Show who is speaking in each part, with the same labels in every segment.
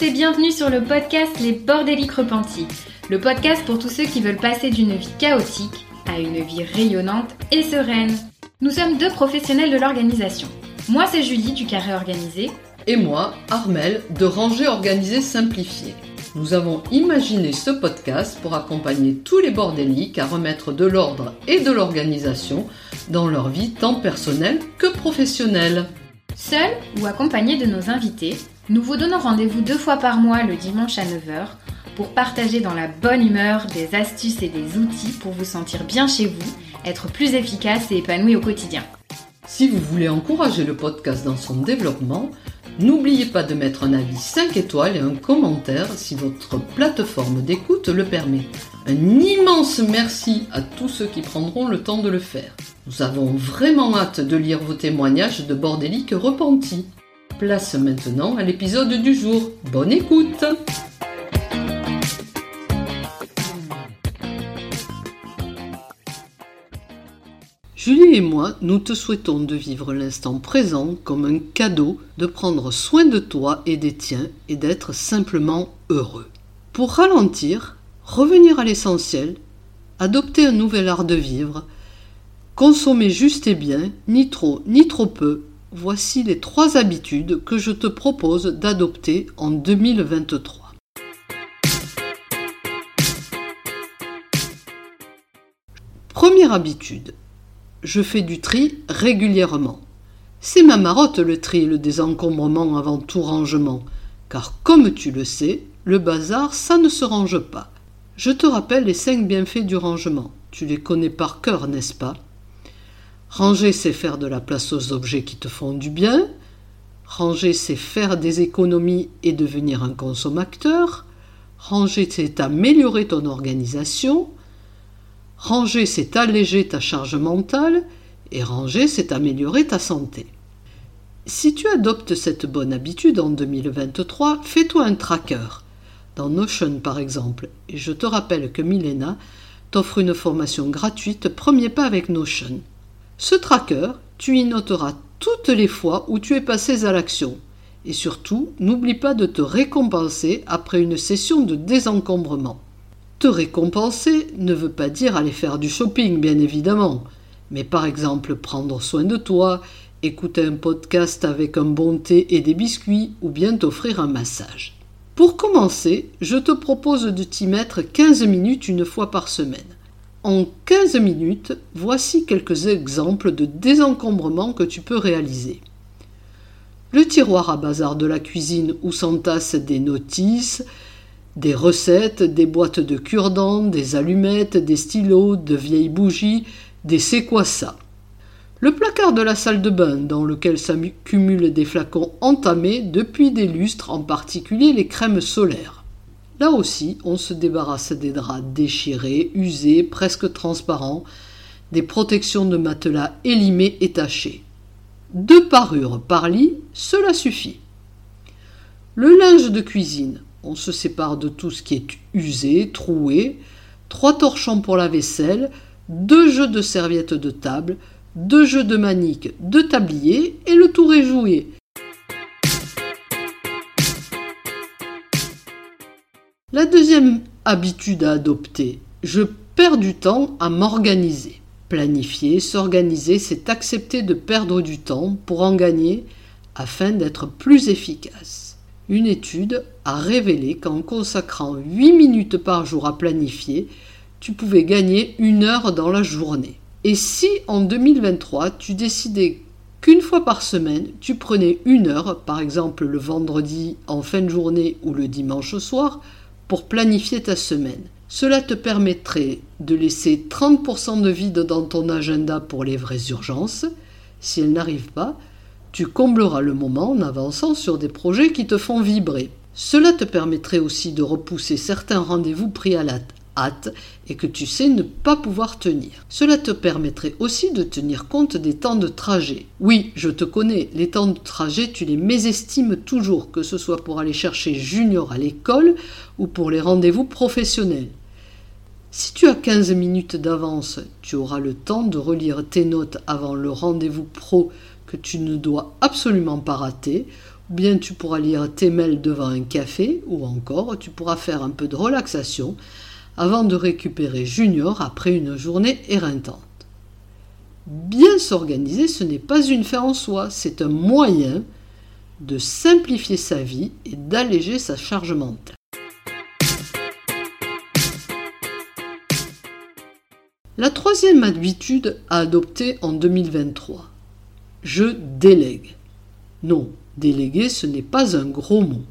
Speaker 1: tous et bienvenue sur le podcast Les Bordéliques Repentis, le podcast pour tous ceux qui veulent passer d'une vie chaotique à une vie rayonnante et sereine. Nous sommes deux professionnels de l'organisation. Moi, c'est Julie du Carré Organisé.
Speaker 2: Et moi, Armel de Ranger Organisé Simplifié. Nous avons imaginé ce podcast pour accompagner tous les bordéliques à remettre de l'ordre et de l'organisation dans leur vie tant personnelle que professionnelle.
Speaker 1: Seul ou accompagné de nos invités, nous vous donnons rendez-vous deux fois par mois le dimanche à 9h pour partager dans la bonne humeur des astuces et des outils pour vous sentir bien chez vous, être plus efficace et épanoui au quotidien.
Speaker 2: Si vous voulez encourager le podcast dans son développement, n'oubliez pas de mettre un avis 5 étoiles et un commentaire si votre plateforme d'écoute le permet. Un immense merci à tous ceux qui prendront le temps de le faire. Nous avons vraiment hâte de lire vos témoignages de bordéliques repentis. Place maintenant à l'épisode du jour. Bonne écoute Julie et moi, nous te souhaitons de vivre l'instant présent comme un cadeau, de prendre soin de toi et des tiens et d'être simplement heureux. Pour ralentir, revenir à l'essentiel, adopter un nouvel art de vivre, consommer juste et bien, ni trop ni trop peu, voici les trois habitudes que je te propose d'adopter en 2023. Première habitude, je fais du tri régulièrement. C'est ma marotte le tri le désencombrement avant tout rangement, car comme tu le sais, le bazar, ça ne se range pas. Je te rappelle les cinq bienfaits du rangement. Tu les connais par cœur, n'est-ce pas? Ranger, c'est faire de la place aux objets qui te font du bien. Ranger, c'est faire des économies et devenir un consommateur. Ranger, c'est améliorer ton organisation. Ranger, c'est alléger ta charge mentale. Et ranger, c'est améliorer ta santé. Si tu adoptes cette bonne habitude en 2023, fais-toi un tracker. Dans Notion, par exemple. Et je te rappelle que Milena t'offre une formation gratuite Premier pas avec Notion. Ce tracker, tu y noteras toutes les fois où tu es passé à l'action. Et surtout, n'oublie pas de te récompenser après une session de désencombrement. Te récompenser ne veut pas dire aller faire du shopping, bien évidemment, mais par exemple prendre soin de toi, écouter un podcast avec un bon thé et des biscuits, ou bien t'offrir un massage. Pour commencer, je te propose de t'y mettre 15 minutes une fois par semaine. En 15 minutes, voici quelques exemples de désencombrement que tu peux réaliser. Le tiroir à bazar de la cuisine où s'entassent des notices, des recettes, des boîtes de cure-dents, des allumettes, des stylos, de vieilles bougies, des c'est quoi ça. Le placard de la salle de bain dans lequel s'accumulent des flacons entamés depuis des lustres, en particulier les crèmes solaires. Là aussi, on se débarrasse des draps déchirés, usés, presque transparents, des protections de matelas élimées et tachées. Deux parures par lit, cela suffit. Le linge de cuisine, on se sépare de tout ce qui est usé, troué, trois torchons pour la vaisselle, deux jeux de serviettes de table, deux jeux de manique, deux tabliers et le tour est joué. La deuxième habitude à adopter, je perds du temps à m'organiser. Planifier, s'organiser, c'est accepter de perdre du temps pour en gagner afin d'être plus efficace. Une étude a révélé qu'en consacrant 8 minutes par jour à planifier, tu pouvais gagner une heure dans la journée. Et si en 2023 tu décidais qu'une fois par semaine tu prenais une heure, par exemple le vendredi en fin de journée ou le dimanche soir, planifier ta semaine. Cela te permettrait de laisser 30% de vide dans ton agenda pour les vraies urgences. Si elles n'arrivent pas, tu combleras le moment en avançant sur des projets qui te font vibrer. Cela te permettrait aussi de repousser certains rendez-vous pris à la et que tu sais ne pas pouvoir tenir. Cela te permettrait aussi de tenir compte des temps de trajet. Oui, je te connais, les temps de trajet, tu les mésestimes toujours, que ce soit pour aller chercher Junior à l'école ou pour les rendez-vous professionnels. Si tu as 15 minutes d'avance, tu auras le temps de relire tes notes avant le rendez-vous pro que tu ne dois absolument pas rater, Bien tu pourras lire tes mails devant un café ou encore tu pourras faire un peu de relaxation avant de récupérer Junior après une journée éreintante. Bien s'organiser, ce n'est pas une fin en soi, c'est un moyen de simplifier sa vie et d'alléger sa charge mentale. La troisième habitude à adopter en 2023. Je délègue. Non, déléguer, ce n'est pas un gros mot.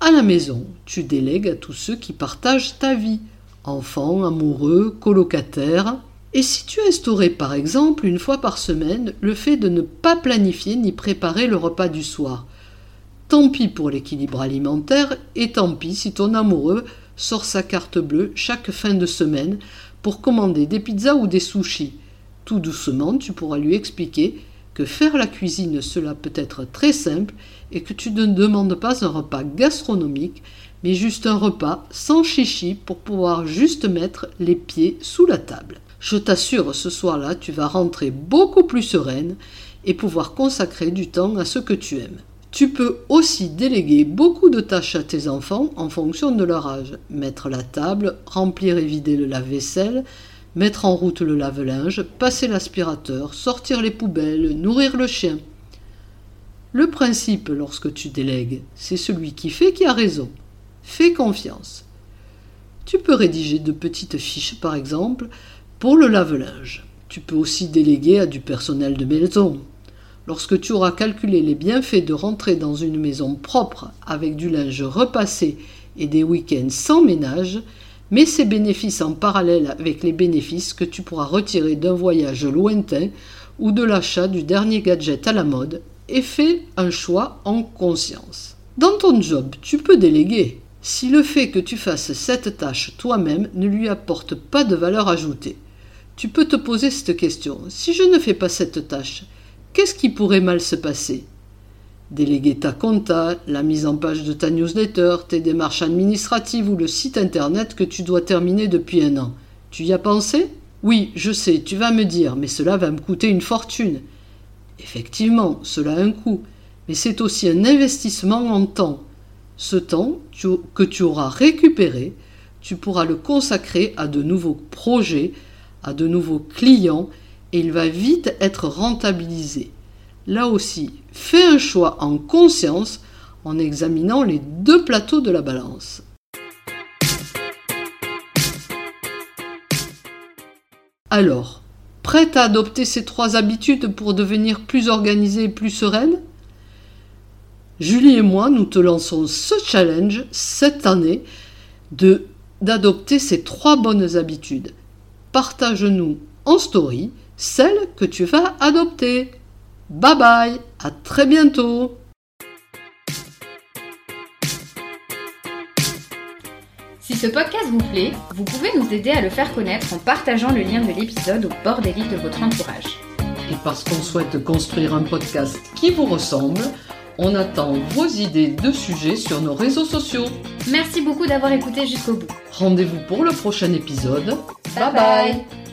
Speaker 2: À la maison, tu délègues à tous ceux qui partagent ta vie, enfants, amoureux, colocataires. Et si tu instaurais par exemple une fois par semaine le fait de ne pas planifier ni préparer le repas du soir, Tant pis pour l'équilibre alimentaire et tant pis si ton amoureux sort sa carte bleue chaque fin de semaine pour commander des pizzas ou des sushis. Tout doucement, tu pourras lui expliquer que faire la cuisine, cela peut être très simple et que tu ne demandes pas un repas gastronomique, mais juste un repas sans chichi pour pouvoir juste mettre les pieds sous la table. Je t'assure, ce soir-là, tu vas rentrer beaucoup plus sereine et pouvoir consacrer du temps à ce que tu aimes. Tu peux aussi déléguer beaucoup de tâches à tes enfants en fonction de leur âge. Mettre la table, remplir et vider le lave-vaisselle, mettre en route le lave-linge, passer l'aspirateur, sortir les poubelles, nourrir le chien. Le principe lorsque tu délègues, c'est celui qui fait qui a raison. Fais confiance. Tu peux rédiger de petites fiches, par exemple, pour le lave-linge. Tu peux aussi déléguer à du personnel de maison, Lorsque tu auras calculé les bienfaits de rentrer dans une maison propre avec du linge repassé et des week-ends sans ménage, mets ces bénéfices en parallèle avec les bénéfices que tu pourras retirer d'un voyage lointain ou de l'achat du dernier gadget à la mode et fais un choix en conscience. Dans ton job, tu peux déléguer si le fait que tu fasses cette tâche toi-même ne lui apporte pas de valeur ajoutée. Tu peux te poser cette question. Si je ne fais pas cette tâche, Qu'est-ce qui pourrait mal se passer? Déléguer ta compta, la mise en page de ta newsletter, tes démarches administratives ou le site internet que tu dois terminer depuis un an. Tu y as pensé? Oui, je sais, tu vas me dire, mais cela va me coûter une fortune. Effectivement, cela a un coût, mais c'est aussi un investissement en temps. Ce temps que tu auras récupéré, tu pourras le consacrer à de nouveaux projets, à de nouveaux clients et il va vite être rentabilisé. Là aussi, fais un choix en conscience en examinant les deux plateaux de la balance. Alors, prête à adopter ces trois habitudes pour devenir plus organisée et plus sereine? Julie et moi, nous te lançons ce challenge cette année de d'adopter ces trois bonnes habitudes. Partage-nous en story celle que tu vas adopter. Bye bye, à très bientôt.
Speaker 1: Si ce podcast vous plaît, vous pouvez nous aider à le faire connaître en partageant le lien de l'épisode au bord des livres de votre entourage.
Speaker 2: Et parce qu'on souhaite construire un podcast qui vous ressemble, on attend vos idées de sujets sur nos réseaux sociaux.
Speaker 1: Merci beaucoup d'avoir écouté jusqu'au bout.
Speaker 2: Rendez-vous pour le prochain épisode.
Speaker 1: bye. bye.